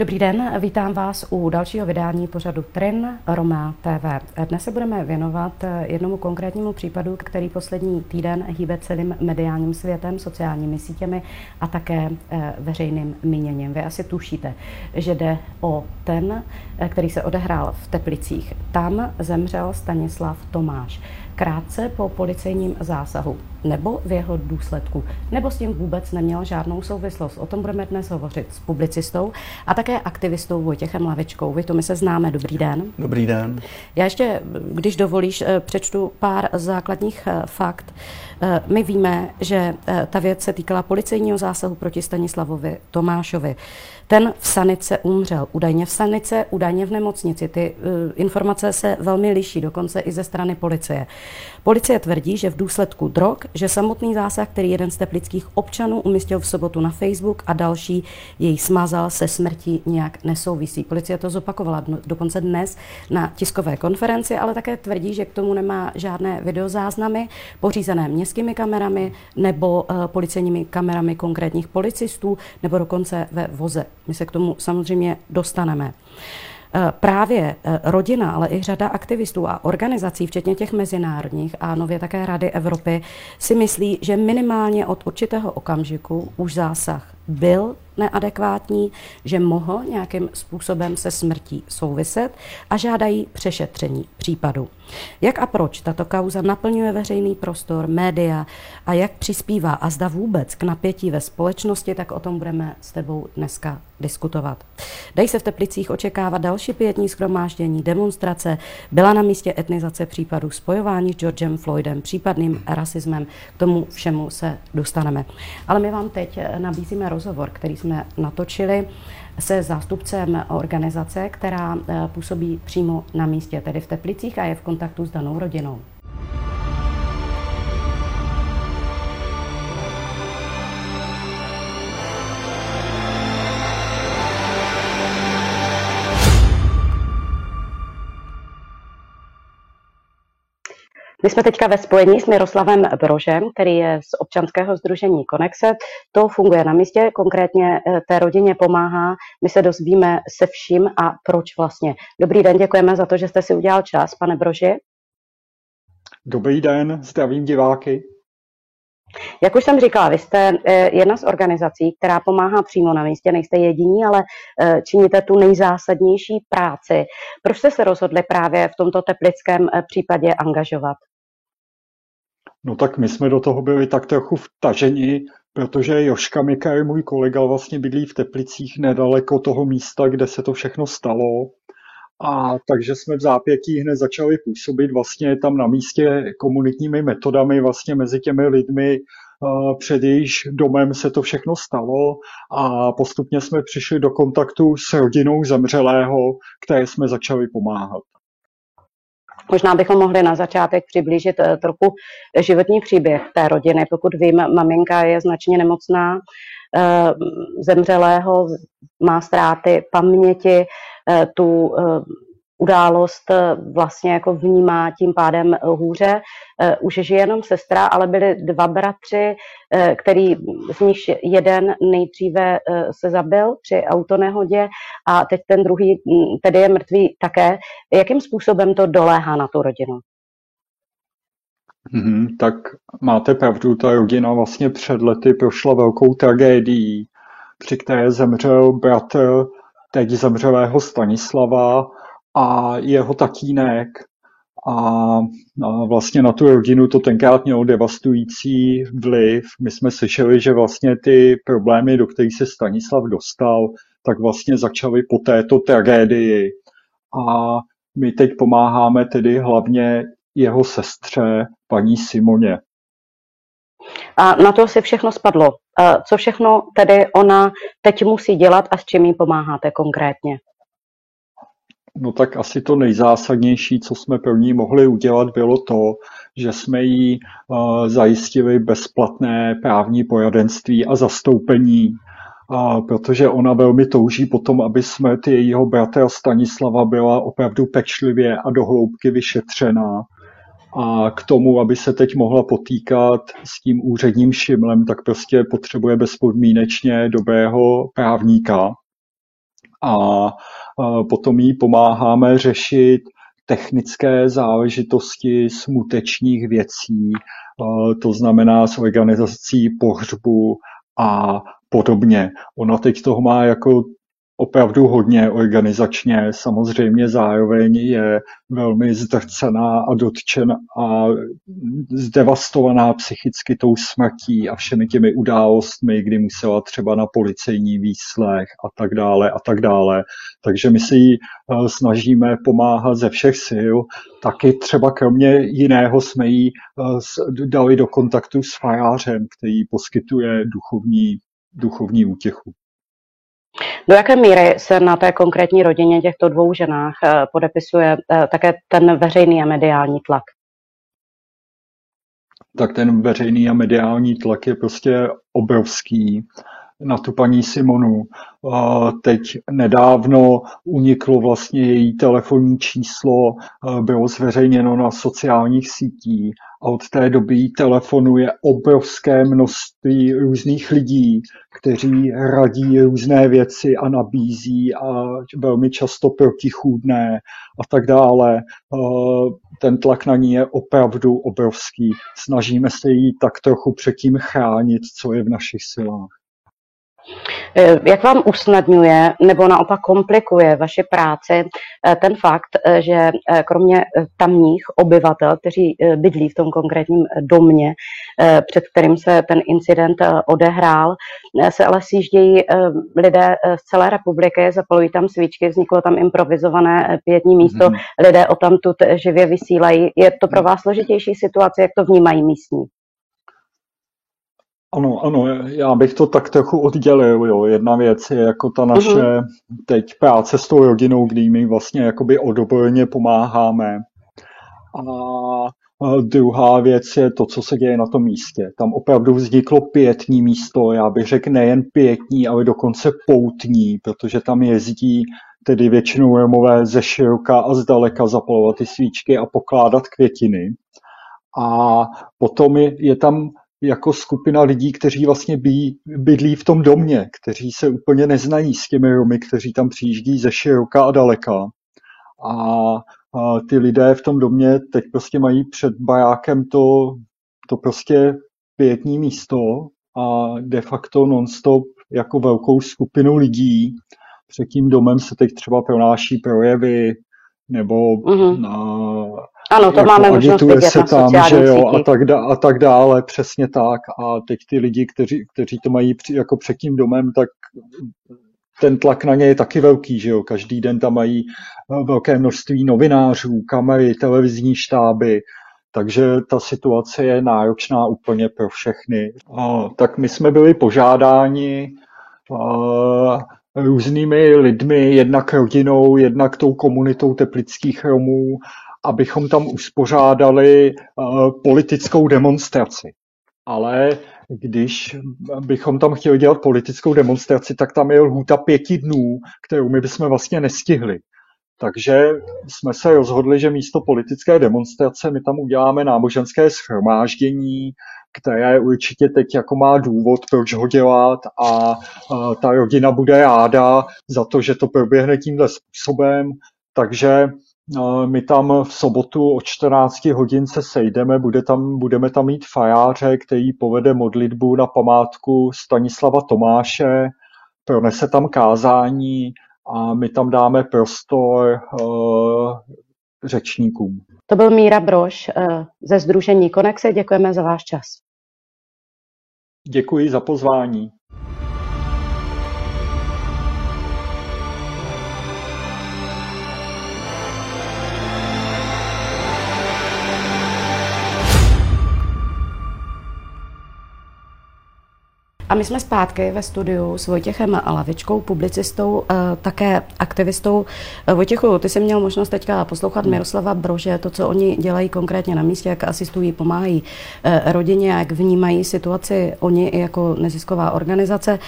Dobrý den, vítám vás u dalšího vydání pořadu Trin Roma TV. Dnes se budeme věnovat jednomu konkrétnímu případu, který poslední týden hýbe celým mediálním světem, sociálními sítěmi a také eh, veřejným míněním. Vy asi tušíte, že jde o ten, eh, který se odehrál v Teplicích. Tam zemřel Stanislav Tomáš krátce po policejním zásahu nebo v jeho důsledku, nebo s tím vůbec neměl žádnou souvislost. O tom budeme dnes hovořit s publicistou a také aktivistou Vojtěchem Lavičkou. Vy to my se známe. Dobrý den. Dobrý den. Já ještě, když dovolíš, eh, přečtu pár základních eh, fakt. Eh, my víme, že ta věc se týkala policejního zásahu proti Stanislavovi Tomášovi. Ten v sanice umřel. Údajně v sanice, údajně v nemocnici. Ty uh, informace se velmi liší, dokonce i ze strany policie. Policie tvrdí, že v důsledku drog, že samotný zásah, který jeden z teplických občanů umístil v sobotu na Facebook a další jej smazal, se smrtí nějak nesouvisí. Policie to zopakovala dokonce dnes na tiskové konferenci, ale také tvrdí, že k tomu nemá žádné videozáznamy pořízené městskými kamerami nebo uh, policejními kamerami konkrétních policistů nebo dokonce ve voze. My se k tomu samozřejmě dostaneme. Eh, právě eh, rodina, ale i řada aktivistů a organizací, včetně těch mezinárodních a nově také Rady Evropy, si myslí, že minimálně od určitého okamžiku už zásah byl neadekvátní, že mohl nějakým způsobem se smrtí souviset a žádají přešetření případu. Jak a proč tato kauza naplňuje veřejný prostor, média a jak přispívá a zda vůbec k napětí ve společnosti, tak o tom budeme s tebou dneska diskutovat. Dají se v Teplicích očekávat další pětní schromáždění, demonstrace, byla na místě etnizace případů spojování s Georgem Floydem, případným rasismem, k tomu všemu se dostaneme. Ale my vám teď nabízíme rozhovor, který jsme natočili se zástupcem organizace, která eh, působí přímo na místě, tedy v Teplicích a je v kontaktu s danou rodinou. My jsme teďka ve spojení s Miroslavem Brožem, který je z občanského združení Konexet. To funguje na místě, konkrétně eh, té rodině pomáhá. My se dozvíme se vším a proč vlastně. Dobrý den, děkujeme za to, že jste si udělal čas, pane Broži. Dobrý den, zdravím diváky. Jak už jsem říkala, vy jste eh, jedna z organizací, která pomáhá přímo na místě, nejste jediní, ale eh, činíte tu nejzásadnější práci. Proč jste se rozhodli právě v tomto teplickém případě angažovat? No tak my jsme do toho byli tak trochu vtaženi, protože Joška Mikaj, můj kolega, vlastně bydlí v Teplicích nedaleko toho místa, kde se to všechno stalo. A takže jsme v zápětí hned začali působit vlastně tam na místě komunitními metodami vlastně mezi těmi lidmi, před jejíž domem se to všechno stalo a postupně jsme přišli do kontaktu s rodinou zemřelého, které jsme začali pomáhat. Možná bychom mohli na začátek přiblížit eh, trochu životní příběh té rodiny. Pokud vím, maminka je značně nemocná, eh, zemřelého, má ztráty paměti, eh, tu událost eh, vlastně jako vnímá tím pádem eh, hůře. Eh, už žije jenom sestra, ale byli dva bratři, který z nich jeden nejdříve se zabil při autonehodě a teď ten druhý hm, tedy je mrtvý také. Jakým způsobem to doléhá na tu rodinu? Hmm, tak máte pravdu, ta rodina vlastně před lety prošla velkou tragédií, při které zemřel bratr teď zemřelého Stanislava a jeho tatínek a vlastně na tu rodinu to tenkrát mělo devastující vliv. My jsme slyšeli, že vlastně ty problémy, do kterých se Stanislav dostal, tak vlastně začaly po této tragédii. A my teď pomáháme tedy hlavně jeho sestře, paní Simoně. A na to si všechno spadlo. Co všechno tedy ona teď musí dělat a s čím jí pomáháte konkrétně? No tak asi to nejzásadnější, co jsme pro ní mohli udělat, bylo to, že jsme jí uh, zajistili bezplatné právní poradenství a zastoupení, protože ona velmi touží potom, aby smrt jejího bratra Stanislava byla opravdu pečlivě a dohloubky vyšetřená. A k tomu, aby se teď mohla potýkat s tím úředním šimlem, tak prostě potřebuje bezpodmínečně dobrého právníka. A potom jí pomáháme řešit technické záležitosti smutečních věcí, to znamená s organizací pohřbu a podobně. Ona teď toho má jako opravdu hodně organizačně. Samozřejmě zároveň je velmi zdrcená a dotčená a zdevastovaná psychicky tou smrtí a všemi těmi událostmi, kdy musela třeba na policejní výslech a tak dále a tak dále. Takže my si ji eh, snažíme pomáhat ze všech sil. Taky třeba kromě jiného jsme ji eh, dali do kontaktu s fajářem, který poskytuje duchovní, duchovní útěchu. Do jaké míry se na té konkrétní rodině těchto dvou ženách eh, podepisuje eh, také ten veřejný a mediální tlak? Tak ten veřejný a mediální tlak je prostě obrovský na tu paní Simonu. Teď nedávno uniklo vlastně její telefonní číslo, bylo zveřejněno na sociálních sítích a od té doby telefonuje obrovské množství různých lidí, kteří radí různé věci a nabízí a velmi často protichůdné a tak dále. Ten tlak na ní je opravdu obrovský. Snažíme se jí tak trochu předtím chránit, co je v našich silách. Eh, jak vám usnadňuje nebo naopak komplikuje vaše práci eh, ten fakt, eh, že kromě tamních obyvatel, kteří bydlí v tom konkrétním domě, před kterým se ten incident odehrál, se ale sjíždějí lidé z celé republiky, zapalují tam svíčky, vzniklo tam improvizované pětní místo, mm-hmm. lidé o tamtud živě vysílají. Je to pro vás složitější situace, jak to vnímají místní? Ano, ano, já bych to tak trochu oddělil. Jo. Jedna věc je jako ta naše uh-huh. teď práce s tou rodinou, kdy my vlastně jakoby odobrojeně pomáháme. A druhá věc je to, co se děje na tom místě. Tam opravdu vzniklo pětní místo, já bych řekl nejen pětní, ale dokonce poutní, protože tam jezdí tedy většinou Romové ze široka a zdaleka zapalovat ty svíčky a pokládat květiny. A potom je, je tam jako skupina lidí, kteří vlastně bí, bydlí v tom domě, kteří se úplně neznají s těmi Romy, kteří tam přijíždí ze široka a daleka. A, a ty lidé v tom domě teď prostě mají před bajákem to, to prostě pětní místo a de facto nonstop jako velkou skupinu lidí. Před tím domem se teď třeba pronáší projevy nebo mm-hmm. na ano, to jako máme možnost vidět se tam, že jo, a tak, da, a tak dále, přesně tak. A teď ty lidi, kteří, kteří to mají při, jako před tím domem, tak ten tlak na ně je taky velký, že jo. Každý den tam mají eh, velké množství novinářů, kamery, televizní štáby, takže ta situace je náročná úplně pro všechny. A, tak my jsme byli požádáni a, různými lidmi, jednak rodinou, jednak tou komunitou teplických Romů, abychom tam uspořádali uh, politickou demonstraci. Ale když bychom tam chtěli dělat politickou demonstraci, tak tam je lhůta pěti dnů, kterou my bychom vlastně nestihli. Takže jsme se rozhodli, že místo politické demonstrace my tam uděláme náboženské schromáždění, které určitě teď jako má důvod, proč ho dělat a, a ta rodina bude ráda za to, že to proběhne tímhle způsobem. Takže my tam v sobotu od 14 hodin se sejdeme, bude tam, budeme tam mít fajáře, který povede modlitbu na památku Stanislava Tomáše, pronese tam kázání a my tam dáme prostor uh, řečníkům. To byl Míra Broš uh, ze Združení Konexe. Děkujeme za váš čas. Děkuji za pozvání. A my jsme zpátky ve studiu s Vojtěchem Lavičkou, publicistou, eh, také aktivistou. Eh, Vojtěchu, ty jsi měl možnost teďka poslouchat Miroslava Brože, to, co oni dělají konkrétně na místě, jak asistují, pomáhají eh, rodině, jak vnímají situaci oni i jako nezisková organizace.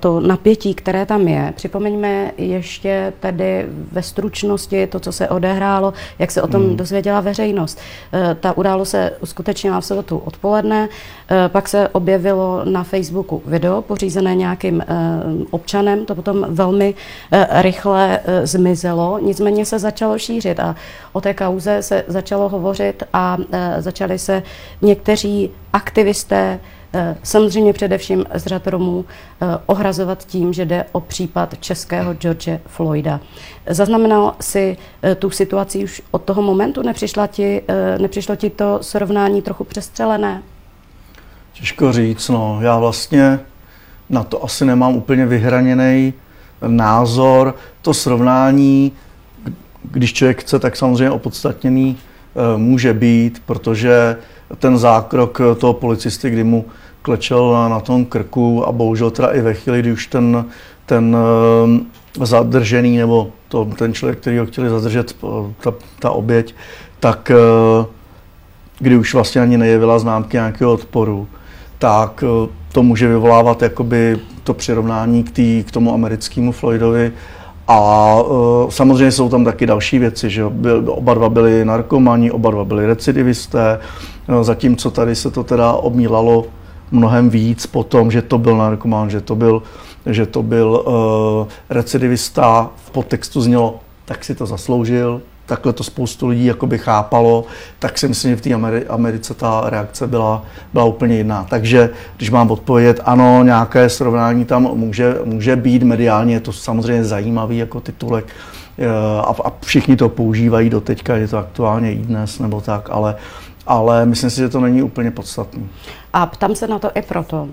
To napětí, které tam je. Připomeňme ještě tedy ve stručnosti to, co se odehrálo, jak se o tom hmm. dozvěděla veřejnost. Ta událost se uskutečnila v sobotu odpoledne, pak se objevilo na Facebooku Facebooku video pořízené nějakým občanem, to potom velmi rychle zmizelo, nicméně se začalo šířit a o té kauze se začalo hovořit a začali se někteří aktivisté Eh, samozřejmě především z řad Romů eh, ohrazovat tím, že jde o případ českého George Floyda. Zaznamenal si eh, tu situaci už od toho momentu? Nepřišla ti, nepřišlo ti to srovnání trochu přestřelené? Těžko říct, no. Já vlastně na to asi nemám úplně vyhraněný názor. To srovnání, když člověk chce, tak samozřejmě opodstatněný může být, protože ten zákrok toho policisty, kdy mu klečel na tom krku a bohužel teda i ve chvíli, kdy už ten, ten eh, zadržený nebo to, ten člověk, který ho chtěli zadržet, eh, ta, ta oběť, tak eh, kdy už vlastně ani nejevila známky nějakého odporu, tak to může vyvolávat jakoby to přirovnání k, tý, k tomu americkému Floydovi. A uh, samozřejmě jsou tam taky další věci, že oba dva byli narkomani, oba dva byli recidivisté, no, zatímco tady se to teda obmílalo mnohem víc po tom, že to byl narkoman, že to byl, že to byl uh, recidivista. V podtextu znělo, tak si to zasloužil, takhle to spoustu lidí jakoby chápalo, tak si myslím, že v té Americe ta reakce byla, byla úplně jiná. Takže když mám odpovědět, ano, nějaké srovnání tam může, může být, mediálně je to samozřejmě zajímavý jako titulek eh, a, a všichni to používají do teďka, je to aktuálně i dnes nebo tak, ale ale myslím si, že to není úplně podstatné. A ptám se na to i proto,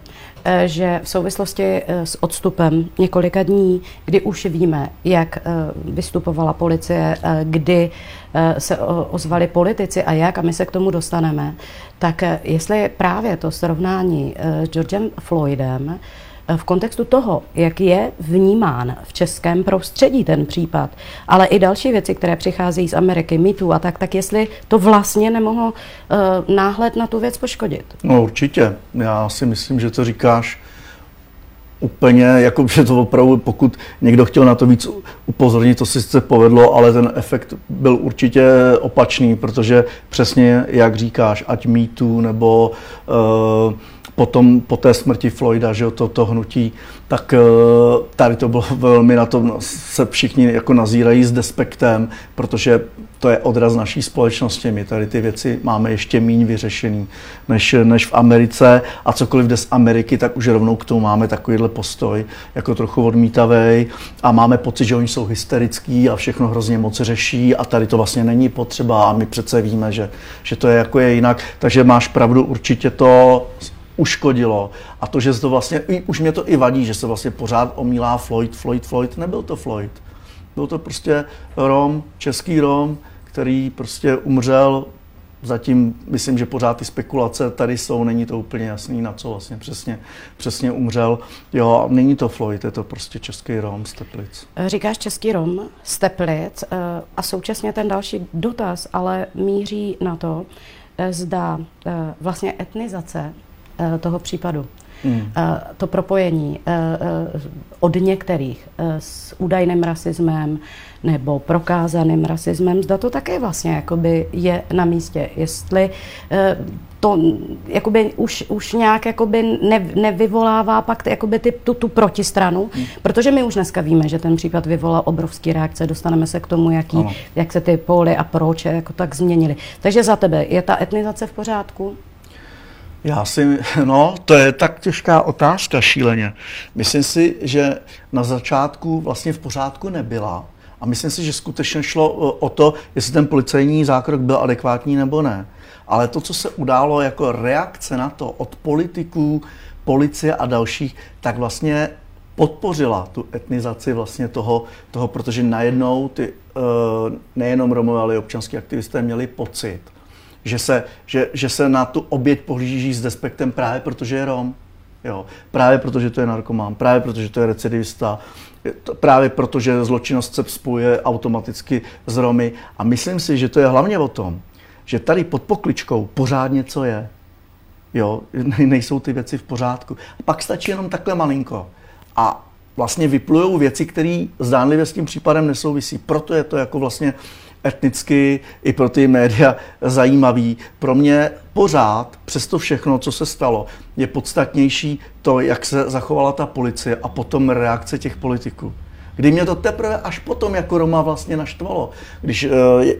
že v souvislosti eh, s odstupem několika dní, kdy už víme, jak eh, vystupovala policie, kdy se ozvali politici a jak, a my se k tomu dostaneme, tak jestli právě to srovnání s Georgem Floydem v kontextu toho, jak je vnímán v českém prostředí ten případ, ale i další věci, které přicházejí z Ameriky, mýtů a tak, tak jestli to vlastně nemohlo uh, náhled na tu věc poškodit. No určitě. Já si myslím, že to říkáš úplně, jako že to opravdu, pokud někdo chtěl na to víc upozornit, to si sice povedlo, ale ten efekt byl určitě opačný, protože přesně jak říkáš, ať mýtu nebo uh, potom po té smrti Floyda, že to, to hnutí, tak eh, tady to bylo velmi na tom, se všichni jako nazírají s despektem, protože to je odraz naší společnosti. My tady ty věci máme ještě méně vyřešený než, než v Americe a cokoliv jde z Ameriky, tak už rovnou k tomu máme takovýhle postoj, jako trochu odmítavý a máme pocit, že oni jsou hysterický a všechno hrozně moc řeší a tady to vlastně není potřeba a my přece víme, že, že to je jako je jinak. Takže máš pravdu, určitě to uškodilo. A to, že to vlastně, už mě to i vadí, že se vlastně pořád omílá Floyd, Floyd, Floyd. Nebyl to Floyd. Byl to prostě Rom, český Rom, který prostě umřel Zatím myslím, že pořád ty spekulace tady jsou, není to úplně jasný, na co vlastně přesně, přesně umřel. Jo, není to Floyd, je to prostě český Rom z Teplic. Říkáš český Rom z Teplic eh, a současně ten další dotaz ale míří na to, eh, zda eh, vlastně etnizace toho případu. Hmm. Eh, to propojení eh, od některých s údajným rasismem nebo prokázaným rasismem, zda to také vlastně jakoby je na místě. Jestli to jakoby už, už nějak jakoby ne, nevyvolává pak jakoby ty, tu, tu protistranu, hmm. protože my už dneska víme, že ten případ vyvolal obrovský reakce, dostaneme se k tomu, jaký, jak se ty póly a proč jako tak změnily. Takže za tebe je ta etnizace v pořádku? Já si, no, to je tak těžká otázka šíleně. Myslím si, že na začátku vlastně v pořádku nebyla. A myslím si, že skutečně šlo o to, jestli ten policejní zákrok byl adekvátní nebo ne. Ale to, co se událo jako reakce na to od politiků, policie a dalších, tak vlastně podpořila tu etnizaci vlastně toho, toho protože najednou ty eh, nejenom Romové, ale i občanské aktivisté měli pocit, že se, že, že se na tu oběť pohlíží s despektem právě protože je Rom. Jo. Právě protože to je narkomán, právě protože to je recidivista, právě protože zločinnost se spojuje automaticky s Romy. A myslím si, že to je hlavně o tom, že tady pod pokličkou pořád něco je. Jo, nejsou ty věci v pořádku. A pak stačí jenom takhle malinko. A vlastně vyplujou věci, které zdánlivě s tím případem nesouvisí. Proto je to jako vlastně etnicky i pro ty média zajímavý. Pro mě pořád, přes to všechno, co se stalo, je podstatnější to, jak se zachovala ta policie a potom reakce těch politiků. Kdy mě to teprve až potom jako Roma vlastně naštvalo. Když, eh,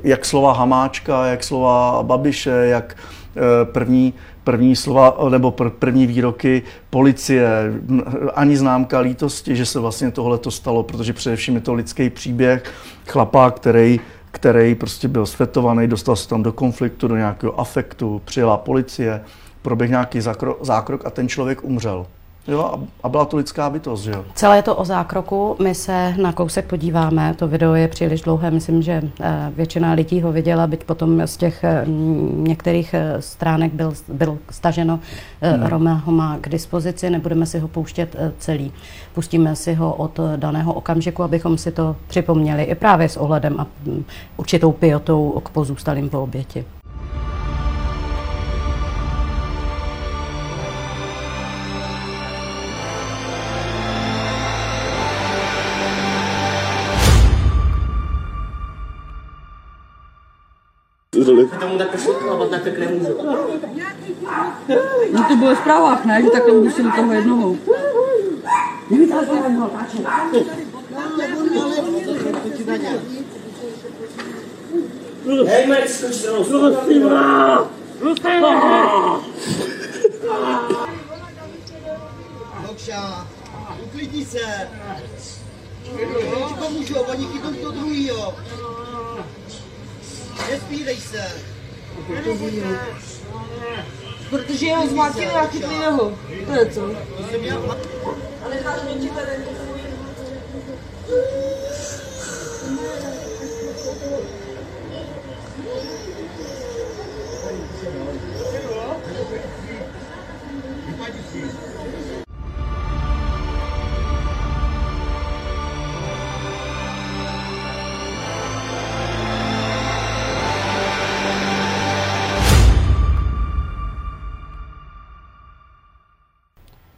jak slova Hamáčka, jak slova Babiše, jak eh, první, první slova nebo první výroky policie, ani známka lítosti, že se vlastně tohle to stalo, protože především je to lidský příběh chlapa, který který prostě byl svetovaný, dostal se tam do konfliktu, do nějakého afektu, přijela policie, proběh nějaký zákrok, zákrok a ten člověk umřel. Jo, a byla to lidská bytost, že jo. Celé to o zákroku, my se na kousek podíváme, to video je příliš dlouhé, myslím, že eh, většina lidí ho viděla, byť potom z těch eh, některých eh, stránek byl, byl staženo, hmm. Roma ho má k dispozici, nebudeme si ho pouštět celý. Pustíme si ho od daného okamžiku, abychom si to připomněli i právě s ohledem a mm, určitou piotou k pozůstalým po oběti. Zdali. Tomu tak šlapat na krk nemůžu. No to bylo v zprávách, ne? Že takhle udusili toho jednoho. Hej, Max, skoč stranou. Zlostýma! Zlostýma! Lokša, uklidni se. Já ti pomůžu, oni chytou to druhýho. Nespídej se. Protože jeho zmátili a chytli. To je co? Ale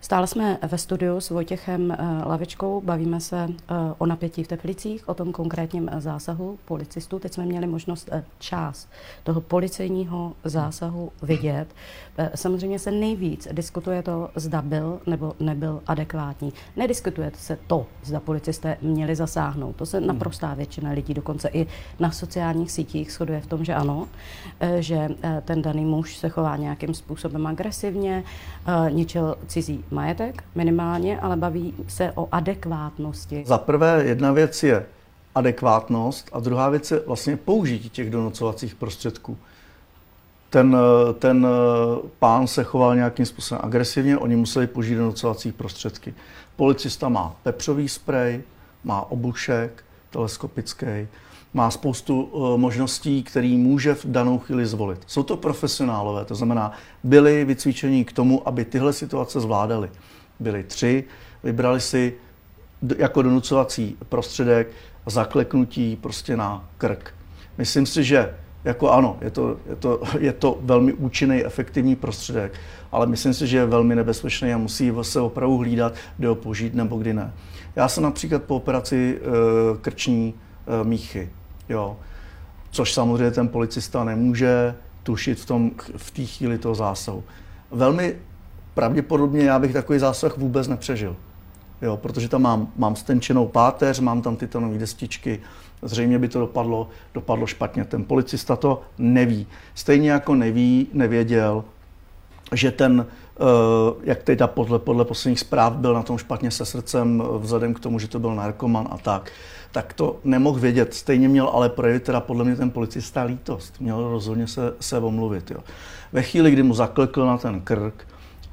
Stále jsme ve studiu s Vojtěchem eh, Lavičkou, bavíme se eh, o napětí v Teplicích, o tom konkrétním eh, zásahu policistů. Teď jsme měli možnost část toho policejního zásahu vidět. Samozřejmě se nejvíc diskutuje to, zda byl nebo nebyl adekvátní. Nediskutuje se to, zda policisté měli zasáhnout. To se hmm. naprostá většina lidí, dokonce i na sociálních sítích, shoduje v tom, že ano, že ten daný muž se chová nějakým způsobem agresivně, ničil cizí majetek minimálně, ale baví se o adekvátnosti. Za prvé jedna věc je adekvátnost a druhá věc je vlastně použití těch donocovacích prostředků. Ten, ten pán se choval nějakým způsobem agresivně, oni museli použít donocovací prostředky. Policista má pepřový sprej, má obušek teleskopický, má spoustu uh, možností, který může v danou chvíli zvolit. Jsou to profesionálové, to znamená, byli vycvičení k tomu, aby tyhle situace zvládali. Byli tři, vybrali si jako donucovací prostředek zakleknutí prostě na krk. Myslím si, že jako ano, je to, je to, je to velmi účinný, efektivní prostředek, ale myslím si, že je velmi nebezpečný a musí se opravdu hlídat, kdy ho použít nebo kdy ne. Já jsem například po operaci e, krční míchy Jo. Což samozřejmě ten policista nemůže tušit v, tom, v té chvíli toho zásahu. Velmi pravděpodobně já bych takový zásah vůbec nepřežil. Jo, protože tam mám, mám stenčenou páteř, mám tam titanové destičky, zřejmě by to dopadlo, dopadlo špatně. Ten policista to neví. Stejně jako neví, nevěděl, že ten, eh, jak teda podle, podle posledních zpráv byl na tom špatně se srdcem, vzhledem k tomu, že to byl narkoman a tak, tak to nemohl vědět. Stejně měl ale projevit teda podle mě ten policista lítost. Měl rozhodně se, se omluvit. Jo. Ve chvíli, kdy mu zaklekl na ten krk,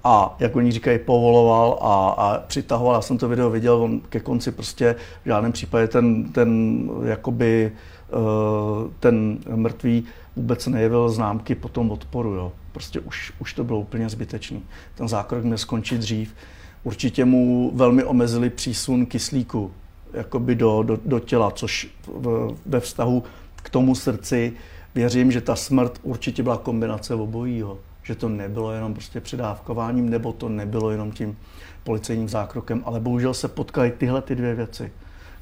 a jak oni říkají, povoloval a, a přitahoval. Já jsem to video viděl, on ke konci prostě v žádném případě ten, ten jakoby uh, ten mrtvý vůbec nejevil známky po tom odporu. Jo. Prostě už, už to bylo úplně zbytečný. Ten zákrok měl skončit dřív. Určitě mu velmi omezili přísun kyslíku jakoby do, do, do těla, což v, ve vztahu k tomu srdci věřím, že ta smrt určitě byla kombinace obojího. Že to nebylo jenom prostě předávkováním, nebo to nebylo jenom tím policejním zákrokem, ale bohužel se potkaly tyhle ty dvě věci,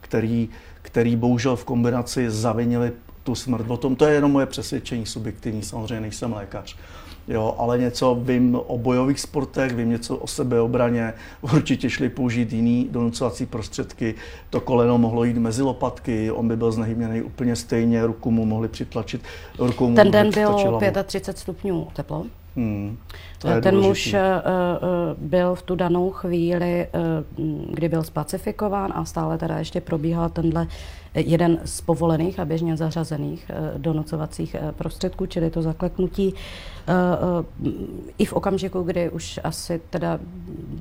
který, který bohužel v kombinaci zavinili tu smrt. O tom to je jenom moje přesvědčení subjektivní, samozřejmě nejsem lékař. Jo, ale něco vím o bojových sportech, vím něco o sebeobraně, určitě šli použít jiný donucovací prostředky. To koleno mohlo jít mezi lopatky, on by byl znehybněný úplně stejně, ruku mu mohli přitlačit. Ruku mu Ten den bylo 35 stupňů teplo. Hmm, Ten důležitý. muž uh, byl v tu danou chvíli, uh, kdy byl spacifikován a stále teda ještě probíhal tenhle jeden z povolených a běžně zařazených uh, donocovacích prostředků, čili to zakleknutí. I v okamžiku, kdy už asi teda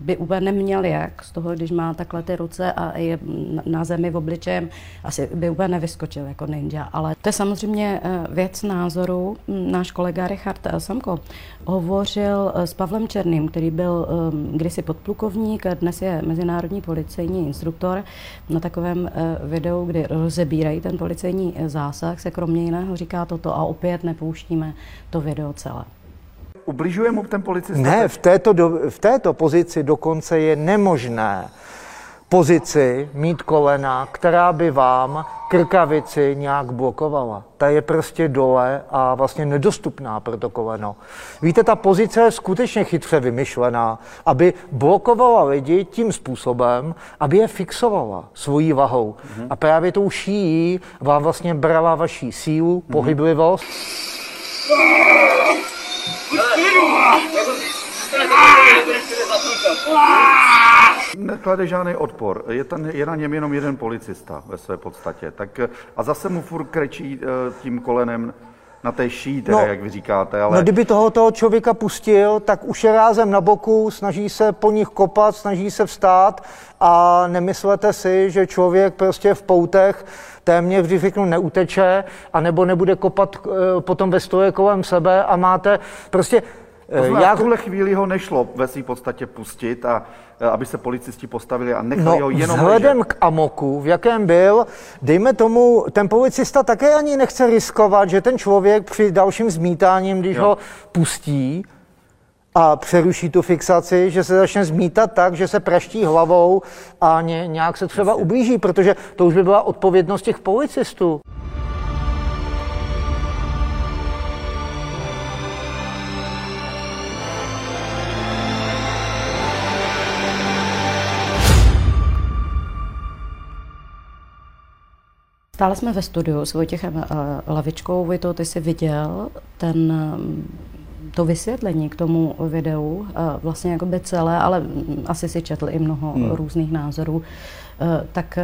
by úplně neměl jak z toho, když má takhle ty ruce a je na zemi v obličejem, asi by úplně nevyskočil jako ninja. Ale to je samozřejmě věc názoru. Náš kolega Richard Samko hovořil eh, s Pavlem Černým, který byl eh, kdysi podplukovník a dnes je mezinárodní policejní instruktor. Na takovém eh, videu, kdy rozebírají ten policejní zásah, se kromě jiného říká toto a opět nepouštíme to video celé. Ubližuje mu ten policista? Ne, v této, do, v této pozici dokonce je nemožné pozici mít kolena, která by vám krkavici nějak blokovala. Ta je prostě dole a vlastně nedostupná pro to koleno. Víte, ta pozice je skutečně chytře vymyšlená, aby blokovala lidi tím způsobem, aby je fixovala svojí vahou. Mm-hmm. A právě tou šíjí vám vlastně brala vaší sílu, mm-hmm. Neklade žádný odpor. Je, tam, je na něm jenom jeden policista ve své podstatě. Tak, a zase mu furt krečí eh, tím kolenem na té ší, teda, no, jak vy říkáte. Ale... No, kdyby toho, toho člověka pustil, tak už je rázem na boku, snaží se po nich kopat, snaží se vstát a nemyslete si, že člověk prostě v poutech téměř, když řeknu, neuteče, anebo nebude kopat e, potom ve stoje kolem sebe a máte prostě to já... v tuhle chvíli ho nešlo ve své podstatě pustit a e, aby se policisti postavili a nechali no, ho jenom vzhledem ležet. k amoku, v jakém byl, dejme tomu, ten policista také ani nechce riskovat, že ten člověk při dalším zmítáním, když jo. ho pustí, a přeruší tu fixaci, že se začne zmítat tak, že se praští hlavou a ně, nějak se třeba ublíží, protože to už by byla odpovědnost těch policistů. Stále jsme ve studiu s Vojtěchem uh, Lavičkou. Vojto, ty jsi viděl ten, um, to vysvětlení k tomu videu, uh, vlastně jako by celé, ale asi si četl i mnoho hmm. různých názorů. Uh, tak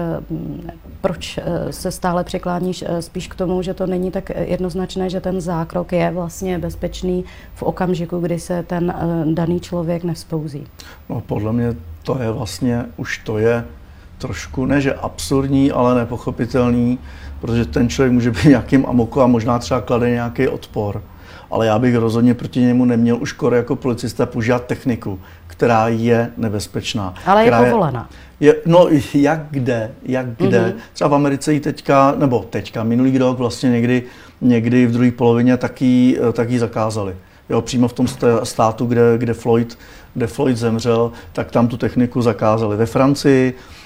proč se stále přikláníš spíš k tomu, že to není tak jednoznačné, že ten zákrok je vlastně bezpečný v okamžiku, kdy se ten daný člověk nevzpouzí? No podle mě to je vlastně, už to je trošku, ne že absurdní, ale nepochopitelný, protože ten člověk může být nějakým amoku a možná třeba klade nějaký odpor. Ale já bych rozhodně proti němu neměl už skoro jako policista používat techniku, která je nebezpečná. Ale je povolena. Je, no jak kde, jak kde. Mm-hmm. Třeba v Americe ji teďka, nebo teďka, minulý rok vlastně někdy, někdy v druhé polovině taky, taky zakázali. Jo, přímo v tom státu, kde, kde, Floyd, kde Floyd zemřel, tak tam tu techniku zakázali. Ve Francii Eh,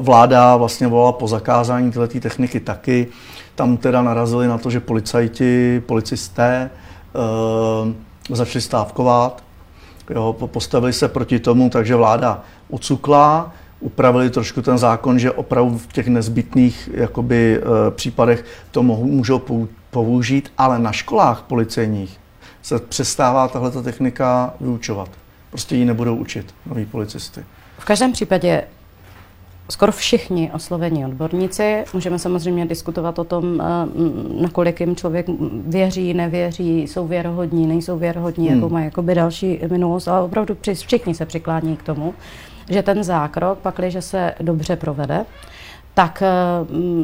vláda vlastně volala po zakázání této techniky taky. Tam teda narazili na to, že policajti, policisté uh, začali stávkovat, jo, postavili se proti tomu, takže vláda ucukla, upravili trošku ten zákon, že opravdu v těch nezbytných jakoby, uh, případech to mohou, můžou použít, ale na školách policejních se přestává tahle technika vyučovat. Prostě ji nebudou učit noví policisty. V každém případě skoro všichni oslovení odborníci. Můžeme samozřejmě diskutovat o tom, eh, nakolik jim člověk věří, nevěří, jsou věrohodní, nejsou věrohodní, hmm. jakou mají jakoby další minulost, ale opravdu všichni se přiklání k tomu, že ten zákrok, pakliže se dobře provede, tak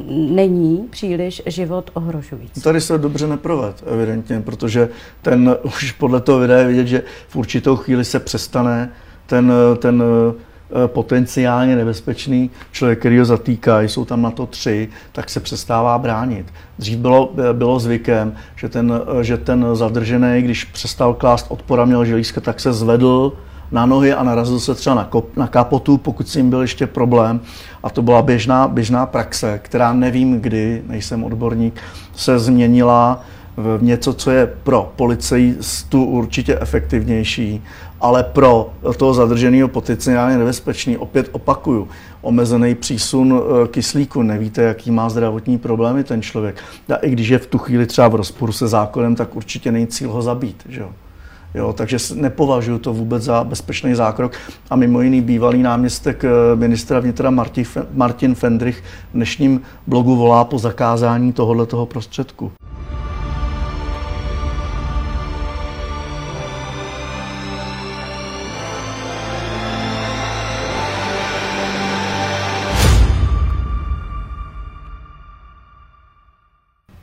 není příliš život ohrožující. Tady se dobře neproved, evidentně, protože ten už podle toho videa je vidět, že v určitou chvíli se přestane ten, ten Eh, potenciálně nebezpečný člověk, který ho zatýká, jsou tam na to tři, tak se přestává bránit. Dřív bylo, eh, bylo zvykem, že ten, eh, že ten zadržený, když přestal klást odpor a měl želízka, tak se zvedl na nohy a narazil se třeba na, kop, na kapotu, pokud s ním byl ještě problém. A to byla běžná, běžná praxe, která nevím kdy, nejsem odborník, se změnila v něco, co je pro policistu určitě efektivnější, ale pro toho zadrženého potenciálně nebezpečný. Opět opakuju, omezený přísun eh, kyslíku, nevíte, jaký má zdravotní problémy ten člověk. A i když je v tu chvíli třeba v rozporu se zákonem, tak určitě není cíl ho zabít. Že jo? Jo, takže nepovažuji to vůbec za bezpečný zákrok. A mimo jiný bývalý náměstek eh, ministra vnitra Martin Fendrich v dnešním blogu volá po zakázání tohoto prostředku.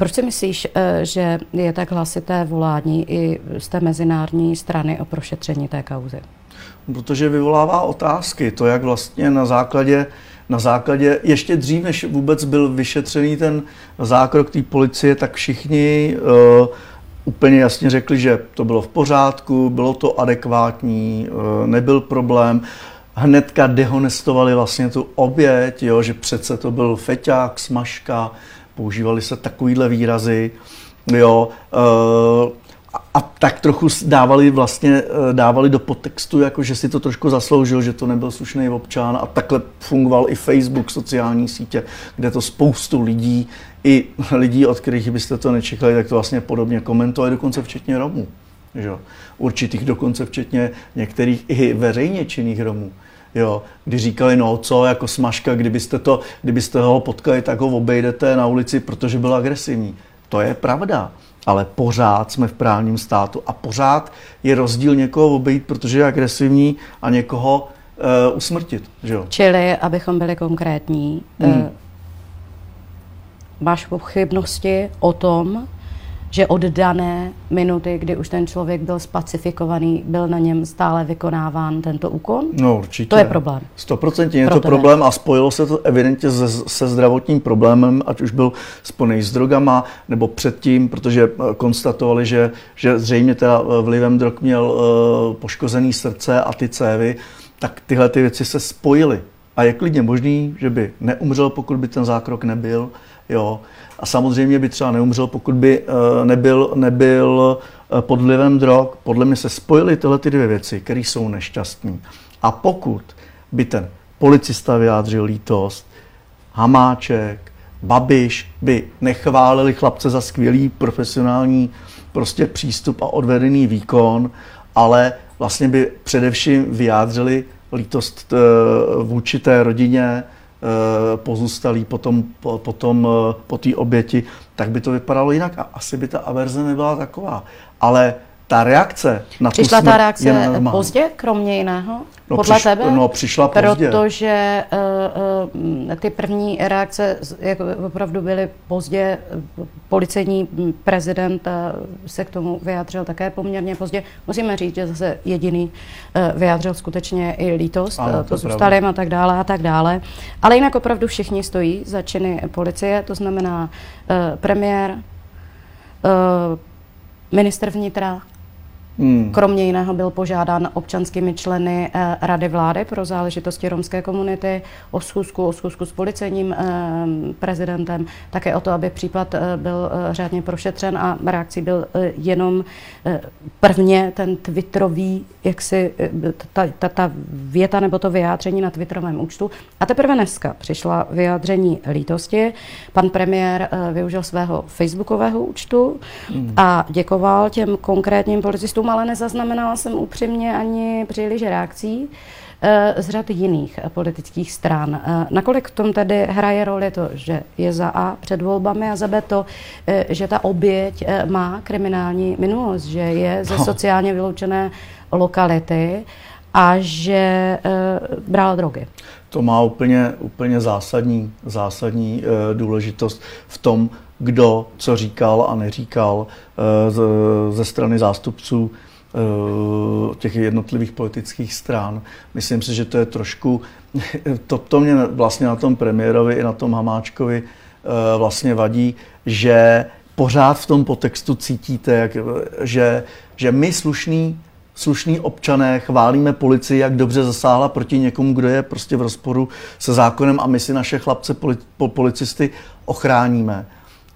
Proč si myslíš, eh, že je tak hlasité volání i z té mezinárodní strany o prošetření té kauzy? Protože vyvolává otázky. To, jak vlastně na základě, na základě ještě dřív, než vůbec byl vyšetřený ten zákrok té policie, tak všichni uh, úplně jasně řekli, že to bylo v pořádku, bylo to adekvátní, uh, nebyl problém hnedka dehonestovali vlastně tu oběť, jo, že přece to byl feťák, smažka, používali se takovýhle výrazy, jo, eh, a tak trochu dávali vlastně eh, dávali do podtextu, jako že si to trošku zasloužil, že to nebyl slušný občan a takhle fungoval i Facebook, sociální sítě, kde to spoustu lidí, i lidí, od kterých byste to nečekali, tak to vlastně podobně komentovali, dokonce včetně Romů. Že? Určitých dokonce včetně některých i veřejně činných Romů. Jo, kdy říkali, no co, jako smažka, kdybyste, to, kdybyste ho potkali, tak ho obejdete na ulici, protože byl agresivní. To je pravda, ale pořád jsme v právním státu a pořád je rozdíl někoho obejít, protože je agresivní a někoho uh, usmrtit. Že jo? Čili, abychom byli konkrétní, hmm. uh, máš pochybnosti o tom, že od dané minuty, kdy už ten člověk byl spacifikovaný, byl na něm stále vykonáván tento úkon? No určitě. To je problém. Stoprocentně je to tebe. problém a spojilo se to evidentně se, se zdravotním problémem, ať už byl spojený s drogama nebo předtím, protože eh, konstatovali, že, že zřejmě teda eh, vlivem drog měl uh, poškozený srdce a ty cévy, tak tyhle ty věci se spojily. A je klidně možný, že by neumřel, pokud by ten zákrok nebyl. Jo. A samozřejmě by třeba neumřel, pokud by eh, nebyl, nebyl eh, pod vlivem drog. Podle mě se spojily tyhle ty dvě věci, které jsou nešťastné. A pokud by ten policista vyjádřil lítost, Hamáček, Babiš by nechválili chlapce za skvělý profesionální prostě přístup a odvedený výkon, ale vlastně by především vyjádřili lítost eh, vůči té rodině, Eh, pozůstalí potom, potom eh, po té oběti, tak by to vypadalo jinak a asi by ta averze nebyla taková. Ale ta reakce na Přišla tu smrt ta reakce pozdě, kromě jiného? No, podle přiš, tebe? No, přišla pozdě. Protože uh, uh, ty první reakce jako opravdu byly pozdě. Policejní prezident se k tomu vyjádřil také poměrně pozdě. Musíme říct, že zase jediný uh, vyjádřil skutečně i lítost ano, pozůstalým a tak dále a tak dále. Ale jinak opravdu všichni stojí za činy policie, to znamená uh, premiér, uh, minister vnitra, Hmm. Kromě jiného byl požádán občanskými členy eh, Rady vlády pro záležitosti romské komunity o schůzku, o schůzku s policejním eh, prezidentem, také o to, aby případ eh, byl eh, řádně prošetřen a reakcí byl eh, jenom eh, prvně ten twitterový, jak si eh, ta, ta, ta věta nebo to vyjádření na twitterovém účtu. A teprve dneska přišla vyjádření lítosti. Pan premiér eh, využil svého facebookového účtu hmm. a děkoval těm konkrétním policistům ale nezaznamenala jsem upřímně ani příliš reakcí eh, z řad jiných politických stran. Eh, nakolik v tom tedy hraje roli to, že je za A před volbami a za B to, eh, že ta oběť má kriminální minulost, že je ze no. sociálně vyloučené lokality a že brala drogy. To má úplně, úplně zásadní, zásadní důležitost v tom, kdo co říkal a neříkal eh, ze strany zástupců eh, těch jednotlivých politických stran. Myslím si, že to je trošku, to, to mě vlastně na tom premiérovi i na tom Hamáčkovi eh, vlastně vadí, že pořád v tom potextu cítíte, jak, že, že my slušní slušní občané chválíme policii, jak dobře zasáhla proti někomu, kdo je prostě v rozporu se zákonem a my si naše chlapce policisty ochráníme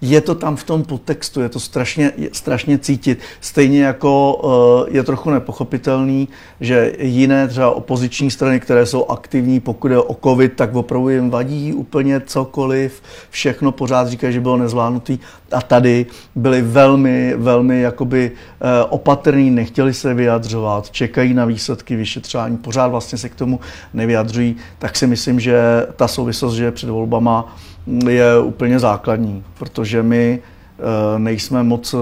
je to tam v tom podtextu, je to strašně, strašně cítit. Stejně jako uh, je trochu nepochopitelný, že jiné třeba opoziční strany, které jsou aktivní, pokud je o covid, tak opravdu jim vadí úplně cokoliv, všechno pořád říkají, že bylo nezvládnutý. A tady byli velmi, velmi jakoby uh, opatrní, nechtěli se vyjadřovat, čekají na výsledky vyšetřování, pořád vlastně se k tomu nevyjadřují, tak si myslím, že ta souvislost, že před volbama je úplně základní, protože my eh, nejsme moc eh,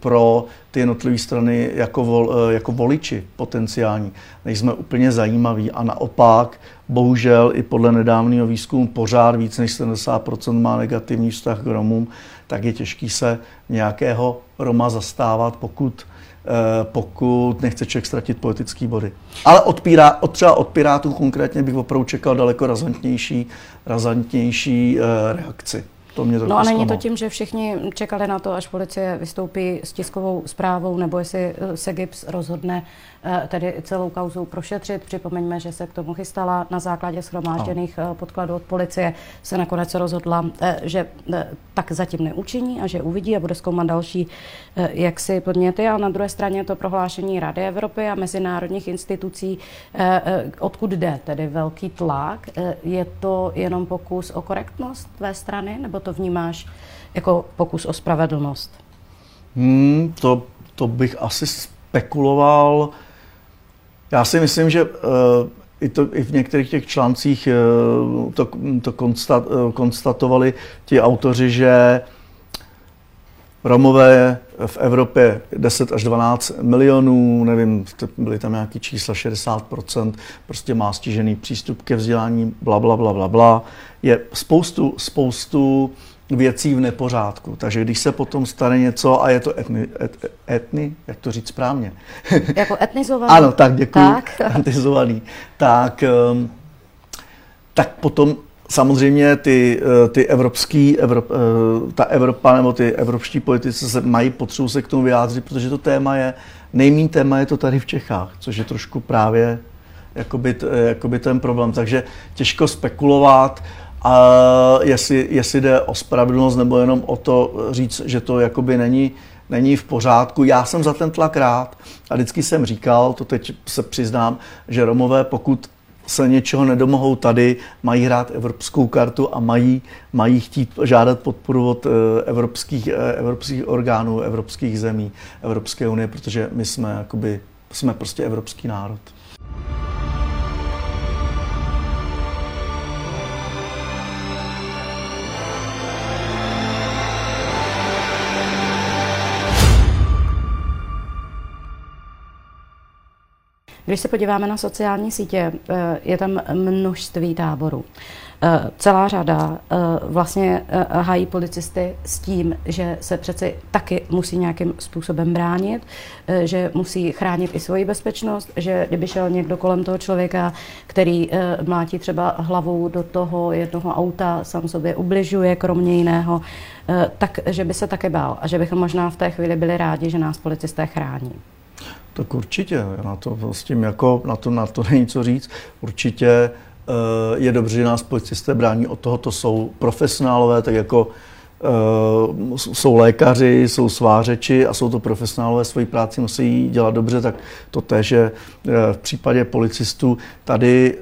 pro ty jednotlivé strany jako, vol, eh, jako voliči potenciální. Nejsme úplně zajímaví a naopak, bohužel i podle nedávného výzkumu pořád víc než 70% má negativní vztah k Romům, tak je těžký se nějakého Roma zastávat, pokud pokud nechce člověk ztratit politické body. Ale od, pírá, od třeba od Pirátů konkrétně bych opravdu čekal daleko razantnější, razantnější reakci. To mě no a není to tím, že všichni čekali na to, až policie vystoupí s tiskovou zprávou, nebo jestli se GIPS rozhodne Eh, tedy celou kauzu prošetřit. Připomeňme, že se k tomu chystala na základě schromážděných no. podkladů od policie, se nakonec rozhodla, eh, že tak zatím neučiní a že uvidí a bude zkoumat další jaksi podněty. A na druhé straně to prohlášení Rady Evropy a mezinárodních institucí, odkud jde tedy velký tlak. Je to jenom pokus o korektnost tvé strany, nebo to vnímáš jako pokus o spravedlnost? Hmm, to, to bych asi spekuloval já si myslím, že eh, i, to, i v některých těch článcích eh, to, to konstat, eh, konstatovali ti autoři, že Romové v Evropě 10 až 12 milionů, nevím, byly tam nějaké čísla, 60%, prostě má stížený přístup ke vzdělání, bla, bla, bla, bla, bla. Je spoustu, spoustu věcí v nepořádku. Takže když se potom stane něco a je to etni, et, etni jak to říct správně? Jako etnizovaný? ano, tak děkuji. Tak. Etnizovaný. Tak, um, tak potom samozřejmě ty, eh, ty evropský, Evrop, eh, ta Evropa nebo ty evropští politici se mají potřebu se k tomu vyjádřit, protože to téma je, nejmín téma je to tady v Čechách, což je trošku právě jakoby, jakoby ten problém. Takže těžko spekulovat a jestli, jestli jde o spravedlnost nebo jenom o to říct, že to jakoby není, není v pořádku. Já jsem za ten tlak rád a vždycky jsem říkal, to teď se přiznám, že Romové, pokud se něčeho nedomohou tady, mají hrát evropskou kartu a mají, mají chtít žádat podporu od eh, evropských, eh, evropských orgánů, evropských zemí, Evropské unie, protože my jsme, jakoby, jsme prostě evropský národ. Když se podíváme na sociální sítě, eh, je tam množství táborů. Eh, celá řada eh, vlastně hájí policisty s tím, že se přeci taky musí nějakým způsobem bránit, že musí chránit i svoji bezpečnost, že kdyby šel někdo kolem toho člověka, který mlátí třeba hlavou do toho jednoho auta, sám sobě ubližuje, kromě jiného, tak že by se také bál a že bychom možná v té chvíli byli rádi, že nás policisté chrání. Tak určitě, na to s tím jako, na to, na to není co říct. Určitě eh, je dobře, že nás policisté brání od toho, to jsou profesionálové, tak jako uh, jsou lékaři, jsou svářeči a jsou to profesionálové, svoji práci musí dělat dobře, tak to tež je uh, v případě policistů tady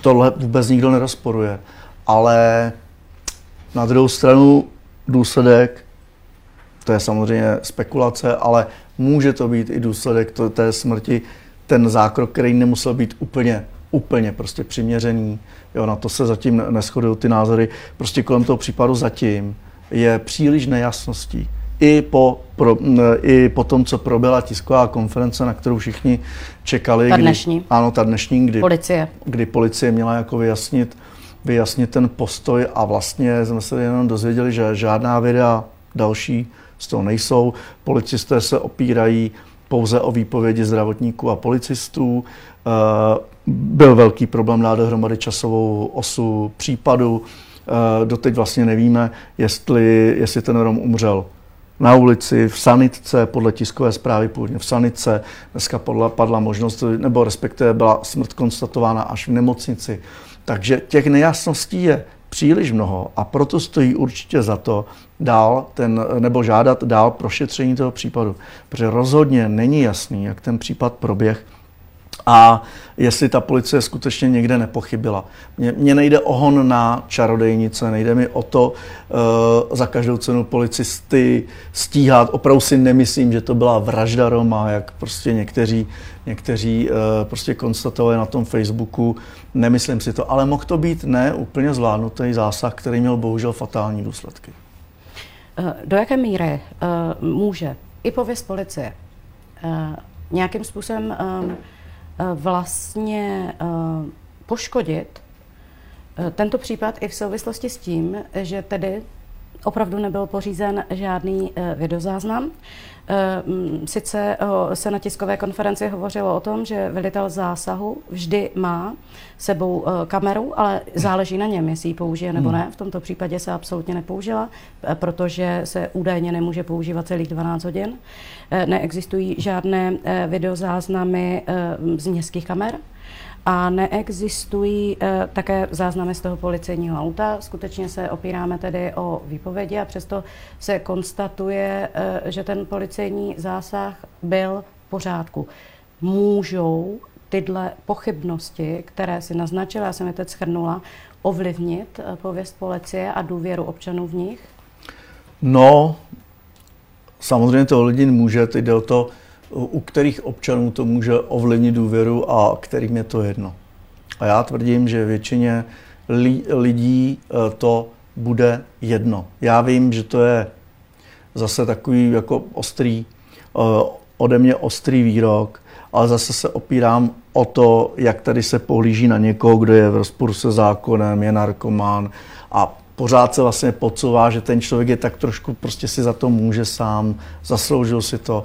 tohle vůbec nikdo nerozporuje. Ale na druhou stranu důsledek, to je samozřejmě spekulace, ale může to být i důsledek to, té smrti, ten zákrok, který nemusel být úplně, úplně prostě přiměřený. Jo, na to se zatím neschodují ty názory. Prostě kolem toho případu zatím je příliš nejasností. I po, pro, I po tom, co proběhla tisková konference, na kterou všichni čekali. Ta dnešní. Kdy, ano, ta dnešní, kdy policie, kdy policie měla jako vyjasnit, vyjasnit ten postoj a vlastně jsme se jenom dozvěděli, že žádná videa další z toho nejsou. Policisté se opírají pouze o výpovědi zdravotníků a policistů. Eh, byl velký problém dát dohromady časovou osu případu. Eh, doteď vlastně nevíme, jestli, jestli ten Rom umřel na ulici, v sanitce, podle tiskové zprávy původně v sanitce, dneska podle, padla možnost, nebo respektive byla smrt konstatována až v nemocnici. Takže těch nejasností je příliš mnoho a proto stojí určitě za to dál ten, nebo žádat dál prošetření toho případu. Protože rozhodně není jasný, jak ten případ proběh a jestli ta policie skutečně někde nepochybila. Mně, mně nejde o hon na čarodejnice, nejde mi o to uh, za každou cenu policisty stíhat. Opravdu si nemyslím, že to byla vražda Roma, jak prostě někteří, někteří uh, prostě konstatovali na tom Facebooku. Nemyslím si to, ale mohl to být ne úplně zvládnutý zásah, který měl bohužel fatální důsledky. Eh, do jaké míry uh, může i pověst policie uh, nějakým způsobem um, vlastně poškodit tento případ i v souvislosti s tím, že tedy opravdu nebyl pořízen žádný videozáznam. Sice se na tiskové konferenci hovořilo o tom, že velitel zásahu vždy má sebou kameru, ale záleží na něm, jestli ji použije nebo hmm. ne. V tomto případě se absolutně nepoužila, protože se údajně nemůže používat celých 12 hodin. Neexistují žádné videozáznamy z městských kamer a neexistují e, také záznamy z toho policejního auta. Skutečně se opíráme tedy o výpovědi a přesto se konstatuje, e, že ten policejní zásah byl v pořádku. Můžou tyhle pochybnosti, které si naznačila, já jsem je teď schrnula, ovlivnit e, pověst policie a důvěru občanů v nich? No, samozřejmě to lidi může, teď jde o to, u kterých občanů to může ovlivnit důvěru a kterým je to jedno. A já tvrdím, že většině lidí e, to bude jedno. Já vím, že to je zase takový jako ostrý, e, ode mě ostrý výrok, ale zase se opírám o to, jak tady se pohlíží na někoho, kdo je v rozporu se zákonem, je narkomán a pořád se vlastně podsouvá, že ten člověk je tak trošku, prostě si za to může sám, zasloužil si to.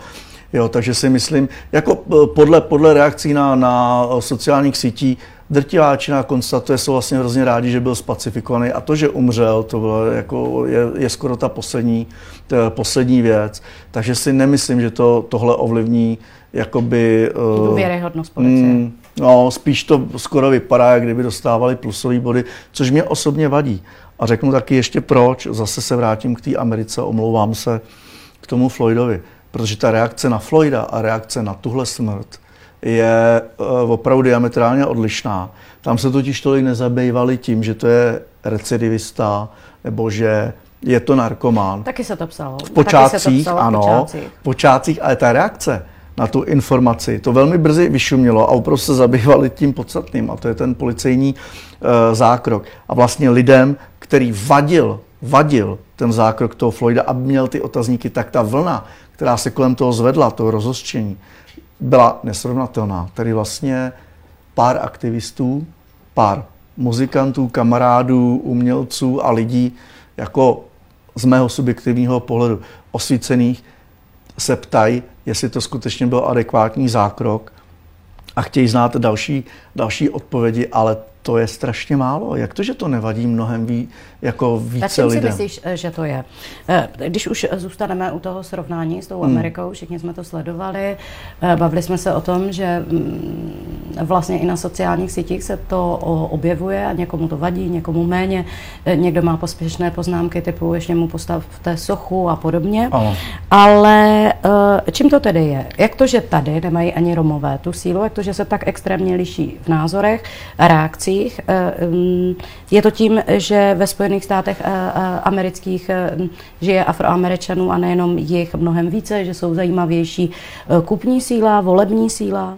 Jo, takže si myslím, jako eh, podle, podle reakcí na, na sociálních sítí, drtivá většina konstatuje, jsou vlastně hrozně rádi, že byl spacifikovaný a to, že umřel, to bylo jako, je, je skoro ta poslední, ta poslední věc. Takže si nemyslím, že to, tohle ovlivní jakoby... Uh, Důvěryhodnost policie. Mm, no, spíš to skoro vypadá, jak kdyby dostávali plusové body, což mě osobně vadí. A řeknu taky ještě proč, zase se vrátím k té Americe, omlouvám se k tomu Floydovi. Protože ta reakce na Floyda a reakce na tuhle smrt je eh, opravdu diametrálně odlišná. Tam se totiž tolik nezabývali tím, že to je recidivista nebo že je to narkomán. Taky se to psalo. V počátcích, to psalo, ano. V počátcích. v počátcích, ale ta reakce na tu informaci, to velmi brzy vyšumělo a opravdu se zabývali tím podstatným a to je ten policejní uh, zákrok. A vlastně lidem, který vadil, vadil ten zákrok toho Floyda, aby měl ty otazníky, tak ta vlna, která se kolem toho zvedla, toho rozhořčení, byla nesrovnatelná. Tedy vlastně pár aktivistů, pár muzikantů, kamarádů, umělců a lidí, jako z mého subjektivního pohledu osvícených, se ptají, jestli to skutečně byl adekvátní zákrok a chtějí znát další, další odpovědi, ale to je strašně málo. Jak to, že to nevadí mnohem ví, jako více tak lidem? Tak si myslíš, eh, že to je? Eh, když už zůstaneme u toho srovnání s tou hmm. Amerikou, všichni jsme to sledovali, eh, bavili jsme se o tom, že mm, vlastně i na sociálních sítích se to objevuje a někomu to vadí, někomu méně. Někdo má pospěšné poznámky typu ještě mu postavte sochu a podobně. Ano. Ale čím to tedy je? Jak to, že tady nemají ani Romové tu sílu, jak to, že se tak extrémně liší v názorech, reakcí, Češích. Eh, mm, je to tím, že ve Spojených státech eh, eh, amerických žije afroameričanů a nejenom jich mnohem více, že jsou zajímavější kupní síla, volební síla,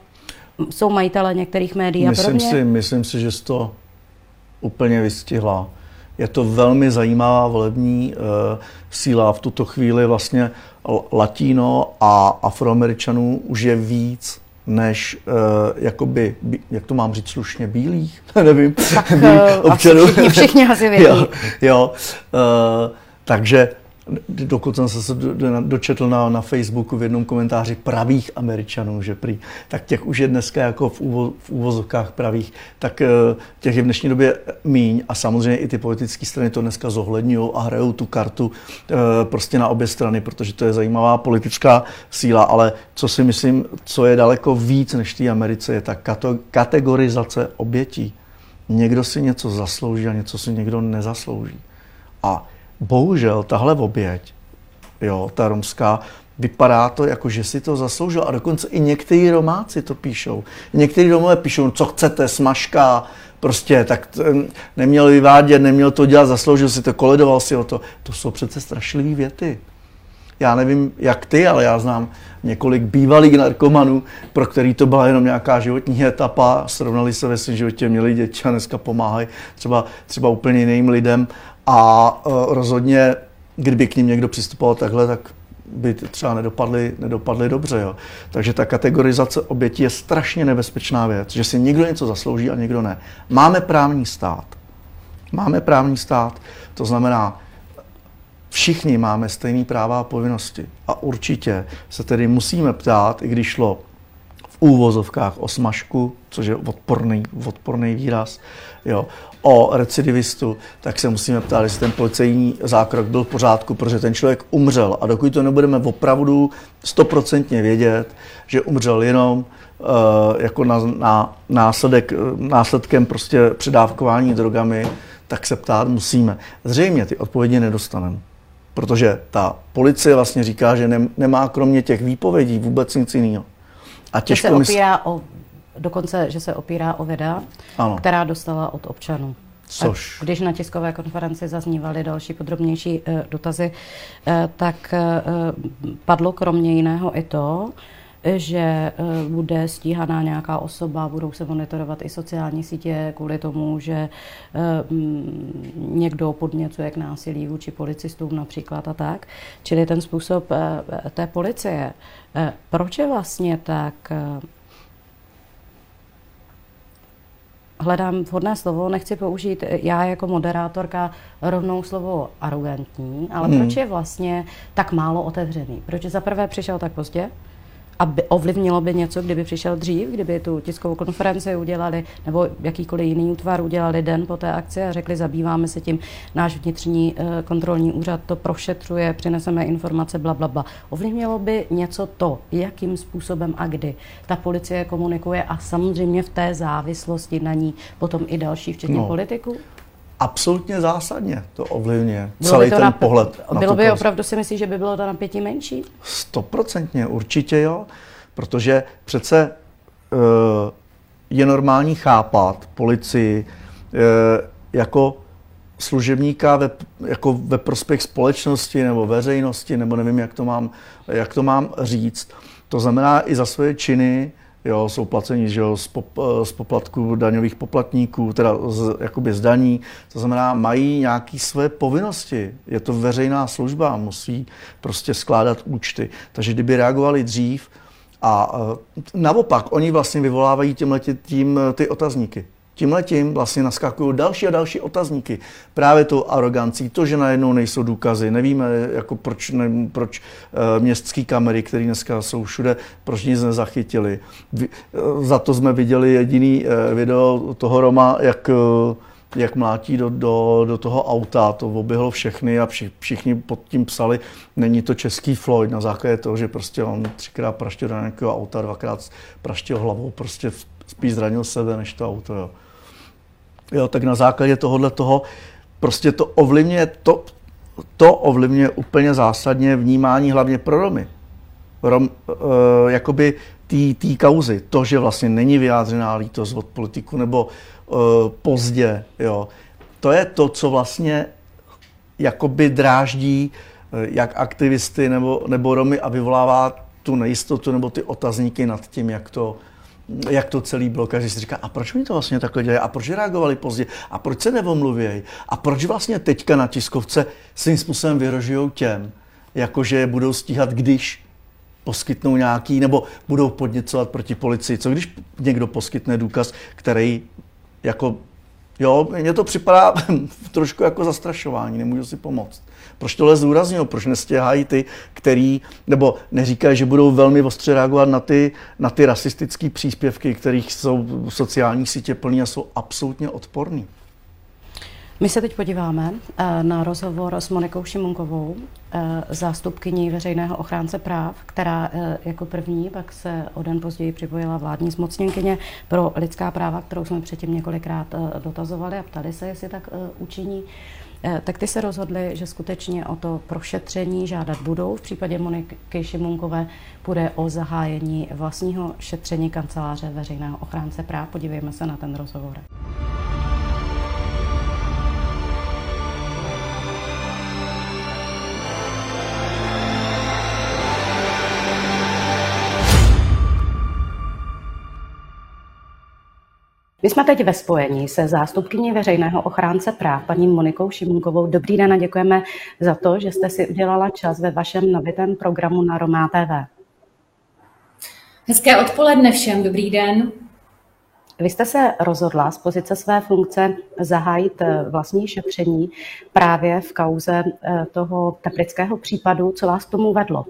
jsou majitele některých médií a myslím Si, myslím si, že jsi to úplně vystihla. Je to velmi zajímavá volební uh, síla. V tuto chvíli vlastně latino a afroameričanů už je víc než uh, jakoby, jak to mám říct slušně, bílých, nevím, tak, uh, občanů. Všichni, všichni asi vědí. jo, jo. Uh, takže dokonce jsem se dočetl na, na Facebooku v jednom komentáři pravých Američanů, že prý, tak těch už je dneska jako v, úvo, v úvozovkách pravých, tak eh, těch je v dnešní době míň a samozřejmě i ty politické strany to dneska zohledňují a hrajou tu kartu eh, prostě na obě strany, protože to je zajímavá politická síla, ale co si myslím, co je daleko víc než té Americe, je ta kategorizace obětí. Někdo si něco zaslouží a něco si někdo nezaslouží. A bohužel tahle oběť, jo, ta romská, vypadá to jako, že si to zasloužil. A dokonce i někteří Romáci to píšou. Někteří Romové píšou, co chcete, smažka, prostě, tak neměl vyvádět, neměl to dělat, zasloužil si to, koledoval si o to. To jsou přece strašlivé věty. Já nevím, jak ty, ale já znám několik bývalých narkomanů, pro který to byla jenom nějaká životní etapa, srovnali se ve svém životě, měli děti a dneska pomáhají třeba, třeba úplně jiným lidem a uh, rozhodně, kdyby k ním někdo přistupoval takhle, tak by třeba nedopadly, nedopadly dobře. Jo. Takže ta kategorizace obětí je strašně nebezpečná věc, že si někdo něco zaslouží a někdo ne. Máme právní stát. Máme právní stát, to znamená, všichni máme stejné práva a povinnosti. A určitě se tedy musíme ptát, i když šlo v úvozovkách o smažku, což je odporný, odporný výraz, jo, o recidivistu, tak se musíme ptát, jestli ten policejní zákrok byl v pořádku, protože ten člověk umřel. A dokud to nebudeme opravdu stoprocentně vědět, že umřel jenom uh, jako na, na následek, následkem prostě předávkování drogami, tak se ptát musíme. Zřejmě ty odpovědi nedostaneme. Protože ta policie vlastně říká, že nemá kromě těch výpovědí vůbec nic jiného. A těžko se opírá o, dokonce, že se opírá o videa, ano. která dostala od občanů. Což? A když na tiskové konferenci zaznívaly další podrobnější e, dotazy, e, tak e, padlo kromě jiného i to, že bude stíhaná nějaká osoba, budou se monitorovat i sociální sítě kvůli tomu, že mm, někdo podněcuje k násilí vůči policistům například a tak. Čili ten způsob té policie. Proč je vlastně tak hledám vhodné slovo, nechci použít já jako moderátorka rovnou slovo arrogantní, ale hmm. proč je vlastně tak málo otevřený? Proč za prvé přišel tak pozdě? Aby ovlivnilo by něco, kdyby přišel dřív, kdyby tu tiskovou konferenci udělali, nebo jakýkoliv jiný útvar udělali den po té akci a řekli, zabýváme se tím, náš vnitřní eh, kontrolní úřad to prošetřuje, přineseme informace, bla, bla, bla. Ovlivnilo by něco to, jakým způsobem a kdy ta policie komunikuje a samozřejmě v té závislosti na ní potom i další, včetně no. politiků? Absolutně zásadně to ovlivňuje bylo celý to ten na, pohled. Na bylo by opravdu si myslíš, že by bylo to napětí menší? Stoprocentně, určitě jo, protože přece uh, je normální chápat policii uh, jako služebníka ve, jako ve prospěch společnosti nebo veřejnosti, nebo nevím, jak to mám, jak to mám říct. To znamená i za svoje činy jo, jsou placeni že jo, z, pop, eh, z poplatku daňových poplatníků, teda z, jakoby z daní, to znamená, mají nějaké své povinnosti. Je to veřejná služba, musí prostě skládat účty. Takže kdyby reagovali dřív, a eh, naopak, oni vlastně vyvolávají tím ty otazníky. Tím letím vlastně naskakují další a další otazníky. Právě to arogancí, to, že najednou nejsou důkazy. Nevíme, jako proč, ne, proč uh, městské kamery, které dneska jsou všude, proč nic nezachytili. Vy, uh, za to jsme viděli jediný uh, video toho Roma, jak jak mlátí do, do, do toho auta, to oběhlo všechny a vši, všichni pod tím psali, není to český Floyd, na základě toho, že prostě on třikrát praštil do nějakého auta, dvakrát praštil hlavou, prostě spíš zranil sebe než to auto. Jo jo, tak na základě tohohle toho prostě to ovlivňuje, to, to ovlivňuje úplně zásadně vnímání hlavně pro Romy. Rom, uh, jakoby té kauzy, to, že vlastně není vyjádřená lítost od politiku nebo uh, pozdě, jo, to je to, co vlastně jakoby dráždí uh, jak aktivisty nebo, nebo Romy a vyvolává tu nejistotu nebo ty otazníky nad tím, jak to, jak to celý bylo. Každý si říká, a proč mi to vlastně takhle dělají? A proč reagovali pozdě? A proč se nevomluvějí? A proč vlastně teďka na tiskovce svým způsobem vyrožují těm, jakože budou stíhat, když poskytnou nějaký, nebo budou podněcovat proti policii. Co když někdo poskytne důkaz, který jako Jo, mně to připadá trošku jako zastrašování, nemůžu si pomoct. Proč tohle zdůraznil? Proč nestěhají ty, který, nebo neříkají, že budou velmi ostře reagovat na ty, na ty rasistické příspěvky, kterých jsou sociální sítě plný a jsou absolutně odporný. My se teď podíváme eh, na rozhovor s Monikou Šimunkovou, eh, zástupkyní veřejného ochránce práv, která eh, jako první pak se o den později připojila vládní zmocněnkyně pro lidská práva, kterou jsme předtím několikrát dotazovali a ptali se, jestli tak učiní. Tak ty se rozhodli, že skutečně o to prošetření žádat budou. V případě Moniky Šimunkové půjde o zahájení vlastního šetření kanceláře veřejného ochránce práv. Podívejme se na ten rozhovor. My jsme teď ve spojení se zástupkyní veřejného ochránce práv, paní Monikou Šimunkovou. Dobrý den a děkujeme za to, že jste si udělala čas ve vašem nabitém programu na Romá TV. Hezké odpoledne všem, dobrý den. Vy jste se rozhodla z pozice své funkce zahájit eh, vlastní šetření právě v kauze eh, toho teplického případu. Co vás k tomu vedlo?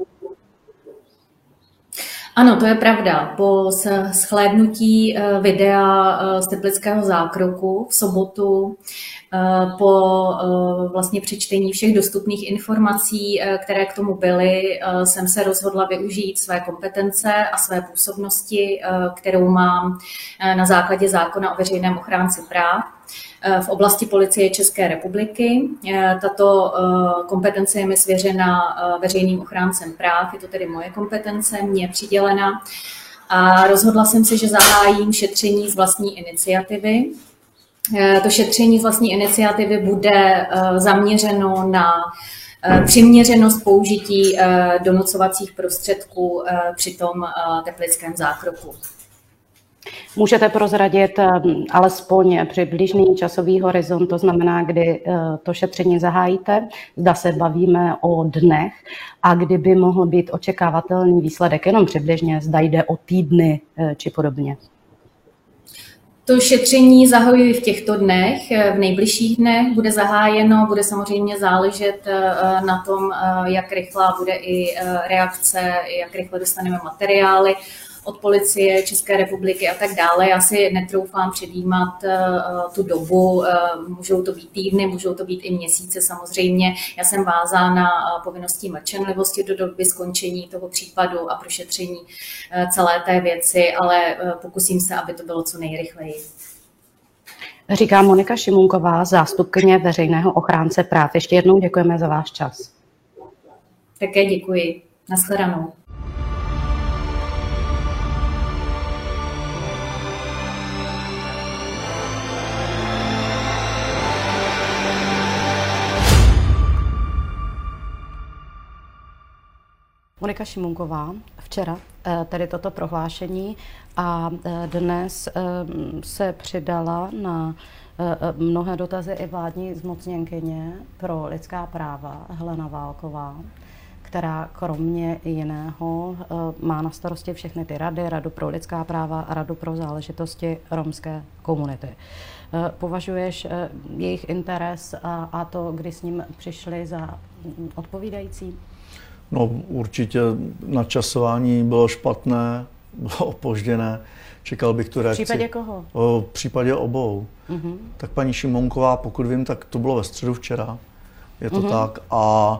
Ano, to je pravda. Po schlédnutí eh, videa eh, z Teplického zákroku v sobotu, eh, po vlastně přečtení všech dostupných informací, které k tomu byly, jsem se rozhodla využít své kompetence a své působnosti, kterou mám na základě zákona o veřejném ochránci práv v oblasti policie České republiky. Eh, tato eh, kompetence je mi svěřena veřejným ochráncem práv, je to tedy moje kompetence, mě přidělena. A rozhodla jsem se, že zahájím šetření z vlastní iniciativy. To šetření z vlastní iniciativy bude zaměřeno na přiměřenost použití donocovacích prostředků při tom teplickém zákroku. Můžete prozradit eh, alespoň přibližný časový horizont, to znamená, kdy eh, to šetření zahájíte, zda se bavíme o dnech a kdyby mohl být očekávatelný výsledek jenom přibližně, zda jde o týdny eh, či podobně. To šetření zahajuji v těchto dnech, v nejbližších dnech bude zahájeno, bude samozřejmě záležet na tom, jak rychlá bude i reakce, jak rychle dostaneme materiály od policie České republiky a tak dále. Já si netroufám předjímat eh, tu dobu, eh, můžou to být týdny, můžou to být i měsíce samozřejmě. Já jsem vázána eh, povinností mlčenlivosti do doby skončení toho případu a prošetření celé té věci, ale pokusím se, aby to bylo co nejrychleji. Říká Monika Šimunková, zástupkyně veřejného ochránce práv. Ještě jednou děkujeme za váš čas. Také děkuji. Naschledanou. Monika Šimunková včera eh, tedy toto prohlášení a eh, dnes eh, se přidala na mnohé dotazy i vládní zmocněnkyně pro lidská práva Helena Válková, která kromě jiného má na starosti všechny ty rady, Radu pro lidská práva a Radu pro záležitosti romské komunity. Považuješ jejich interes a, to, kdy s ním přišli za mm, odpovídající? No určitě načasování bylo špatné, bylo opožděné. Čekal bych tu reakci. V případě koho? O, v případě obou. Uh-huh. Tak paní Šimonková, pokud vím, tak to bylo ve středu včera. Je to uh-huh. tak. A,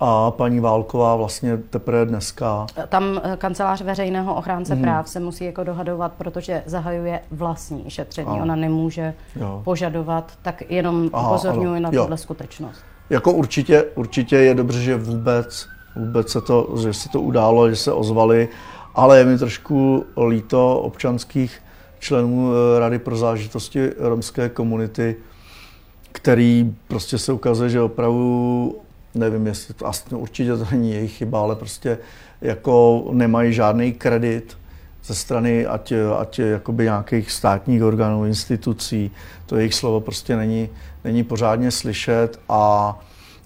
a paní Válková vlastně teprve dneska. Tam eh, kancelář veřejného ochránce uh-huh. práv se musí jako dohadovat, protože zahajuje vlastní šetření. Aha. Ona nemůže jo. požadovat, tak jenom upozorňuji na tuhle skutečnost. Jako určitě, určitě je dobře, že vůbec vůbec se to, že se to událo, že se ozvali, ale je mi trošku líto občanských členů eh, Rady pro zážitosti romské komunity, který prostě se ukazuje, že opravdu, nevím, jestli to asi určitě to není jejich chyba, ale prostě jako nemají žádný kredit ze strany ať, ať jakoby nějakých státních orgánů, institucí, to jejich slovo prostě není, není pořádně slyšet a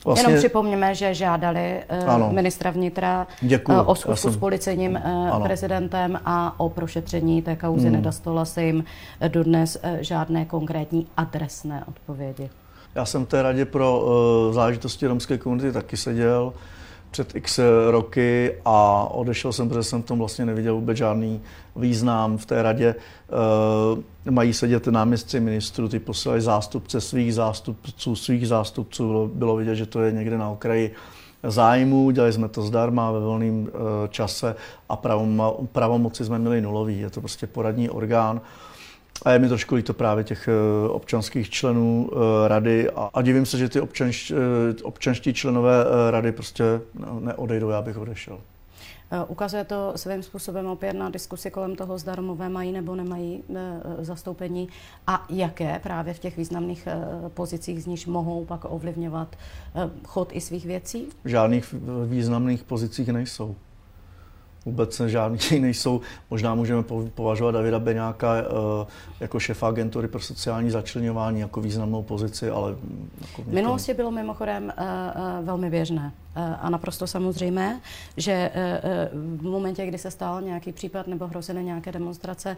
Vlastně... Jenom připomněme, že žádali ano. ministra vnitra Děkuju. o schůzku jsem... s policejním ano. prezidentem a o prošetření té kauzy. Hmm. Nedostala se jim dodnes žádné konkrétní adresné odpovědi. Já jsem v té radě pro uh, záležitosti romské komunity taky seděl před x roky a odešel jsem, protože jsem v tom vlastně neviděl vůbec žádný význam. V té radě uh, mají sedět náměstci ministrů, ty posílají zástupce svých zástupců, svých zástupců. Bylo, bylo vidět, že to je někde na okraji zájmu, dělali jsme to zdarma ve volném uh, čase a pravom, pravomoci jsme měli nulový. Je to prostě poradní orgán. Uh, a je mi trošku líto právě těch eh, občanských členů eh, rady a, a divím se, že ty občanš, eh, občanští členové rady prostě neodejdou, já bych odešel. Ukazuje to svým způsobem opět na diskusi kolem toho, zda Romové mají nebo nemají zastoupení a jaké právě v těch významných pozicích z níž mohou pak ovlivňovat chod i svých věcí? V žádných významných pozicích nejsou vůbec žádný nejsou. Možná můžeme považovat Davida Beňáka eh, jako šefa agentury pro sociální začlenování jako významnou pozici, ale... Jako v minulosti bylo mimochodem eh, eh, velmi běžné a naprosto samozřejmé, že v momentě, kdy se stal nějaký případ nebo hrozily nějaké demonstrace,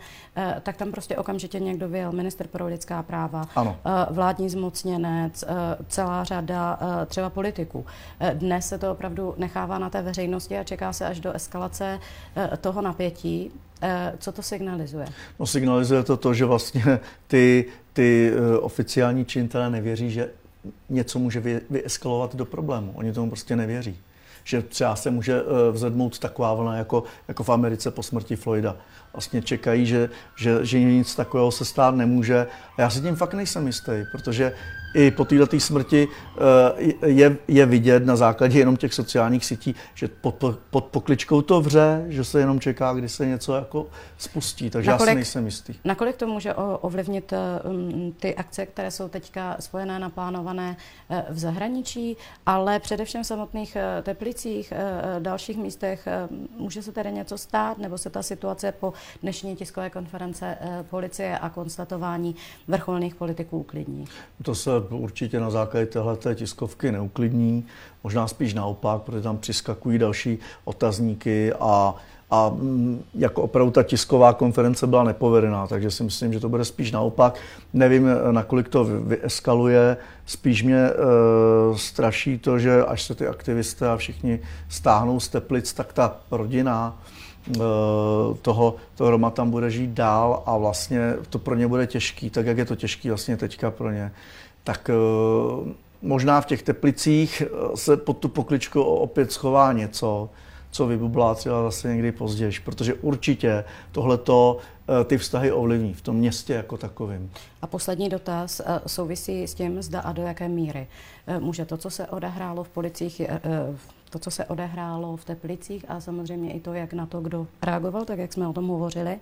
tak tam prostě okamžitě někdo vyjel, minister pro lidská práva, ano. vládní zmocněnec, celá řada třeba politiků. Dnes se to opravdu nechává na té veřejnosti a čeká se až do eskalace Eh, toho napětí. Eh, co to signalizuje? No signalizuje to to, že vlastně ty, ty eh, oficiální činitelé nevěří, že něco může vyeskalovat do problému. Oni tomu prostě nevěří. Že třeba se může vzedmout taková vlna jako, jako v Americe po smrti Floyda. Vlastně čekají, že, že, že nic takového se stát nemůže. A já si tím fakt nejsem jistý, protože i po této smrti eh, je, je vidět na základě jenom těch sociálních sítí, že pod, pod pokličkou to vře, že se jenom čeká, kdy se něco jako spustí, takže nakolik, já si nejsem jistý. Nakolik to může ovlivnit eh, ty akce, které jsou teďka spojené, naplánované eh, v zahraničí, ale především v samotných Teplicích, dalších místech, může se tedy něco stát, nebo se ta situace po dnešní tiskové konference policie a konstatování vrcholných politiků uklidní? To se určitě na základě téhle tiskovky neuklidní, možná spíš naopak, protože tam přiskakují další otazníky a a mm, jako opravdu ta tisková konference byla nepovedená, takže si myslím, že to bude spíš naopak. Nevím, nakolik to vyeskaluje. Spíš mě e, straší to, že až se ty aktivisté a všichni stáhnou z teplic, tak ta rodina toho, toho Roma tam bude žít dál a vlastně to pro ně bude těžký, tak jak je to těžký vlastně teďka pro ně tak eh, možná v těch teplicích eh, se pod tu pokličku opět schová něco, co vybublá třeba zase někdy později, protože určitě tohleto eh, ty vztahy ovlivní v tom městě jako takovým. A poslední dotaz souvisí s tím, zda a do jaké míry může to, co se odehrálo v policích, to, co se odehrálo v Teplicích a samozřejmě i to, jak na to kdo reagoval, tak jak jsme o tom hovořili,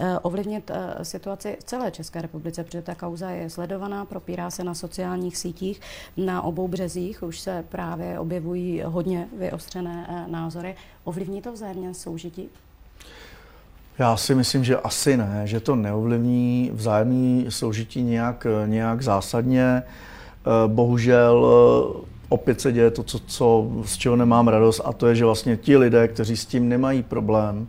eh, ovlivnit eh, situaci v celé České republice, protože ta kauza je sledovaná, propírá se na sociálních sítích, na obou březích už se právě objevují hodně vyostřené eh, názory. Ovlivní to vzájemně soužití? Já si myslím, že asi ne, že to neovlivní vzájemný soužití nějak, nějak zásadně. Bohužel opět se děje to, co, co, z čeho nemám radost, a to je, že vlastně ti lidé, kteří s tím nemají problém,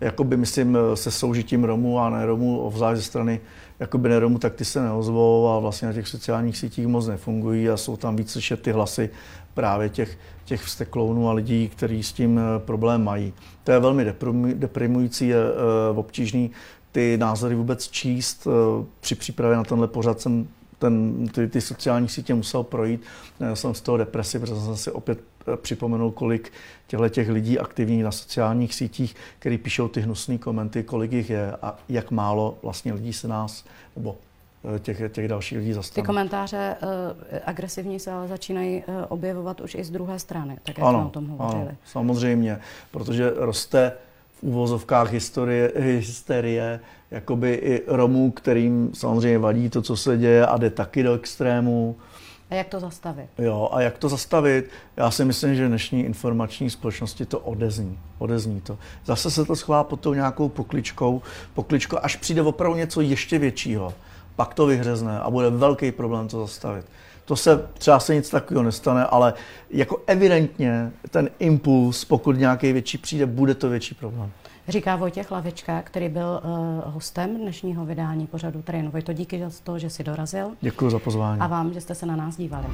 jakoby myslím se soužitím Romů a ne Romů, ovzlášť ze strany jakoby ne Romů, tak ty se neozvou a vlastně na těch sociálních sítích moc nefungují a jsou tam víc slyšet ty hlasy právě těch, těch vsteklounů a lidí, kteří s tím eh, problém mají. To je velmi deprimující, je eh, obtížný ty názory vůbec číst. Eh, při přípravě na tenhle pořad jsem ten, ty, ty sociální sítě musel projít. Já jsem z toho depresi, protože jsem si opět eh, připomenul, kolik těchto těch lidí aktivních na sociálních sítích, který píšou ty hnusné komenty, kolik jich je a jak málo vlastně lidí se nás, nebo eh, těch, těch dalších lidí zastane. Ty komentáře uh, agresivní se ale začínají uh, objevovat už i z druhé strany, tak jak ano, jsme o tom hovořili. Ano, samozřejmě, protože roste v úvozovkách historie, hysterie jakoby i Romů, kterým samozřejmě vadí to, co se děje a jde taky do extrému. A jak to zastavit? Jo, a jak to zastavit? Já si myslím, že dnešní informační společnosti to odezní. Odezní to. Zase se to schová pod tou nějakou pokličkou, pokličkou, až přijde opravdu něco ještě většího. Pak to vyhřezne a bude velký problém to zastavit. To se třeba se nic takového nestane, ale jako evidentně ten impuls, pokud nějaký větší přijde, bude to větší problém. Říká Vojtěch Lavička, který byl uh, hostem dnešního vydání pořadu Train. Vojto, díky za to, že jsi dorazil. Děkuji za pozvání. A vám, že jste se na nás dívali.